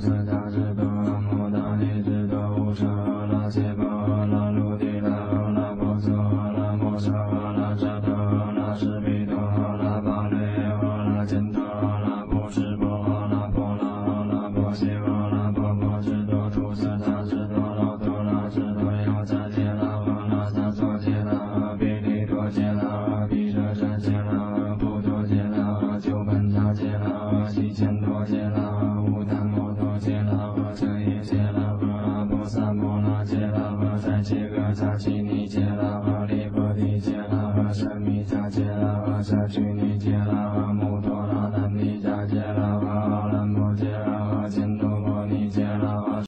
菩萨大智多摩达尼智多无舍那揭波那卢帝那那婆娑那摩舍那遮多那施比多那巴雷那犍多那布施波那婆那那婆悉那婆婆智多出色大智多罗多那智多要在揭那那萨作揭那比利多揭那比舍遮揭那不多揭那九本大揭那七千多揭那萨摩那揭那在七个扎奇尼揭那利波提揭那神弥迦揭那舍拘尼揭那摩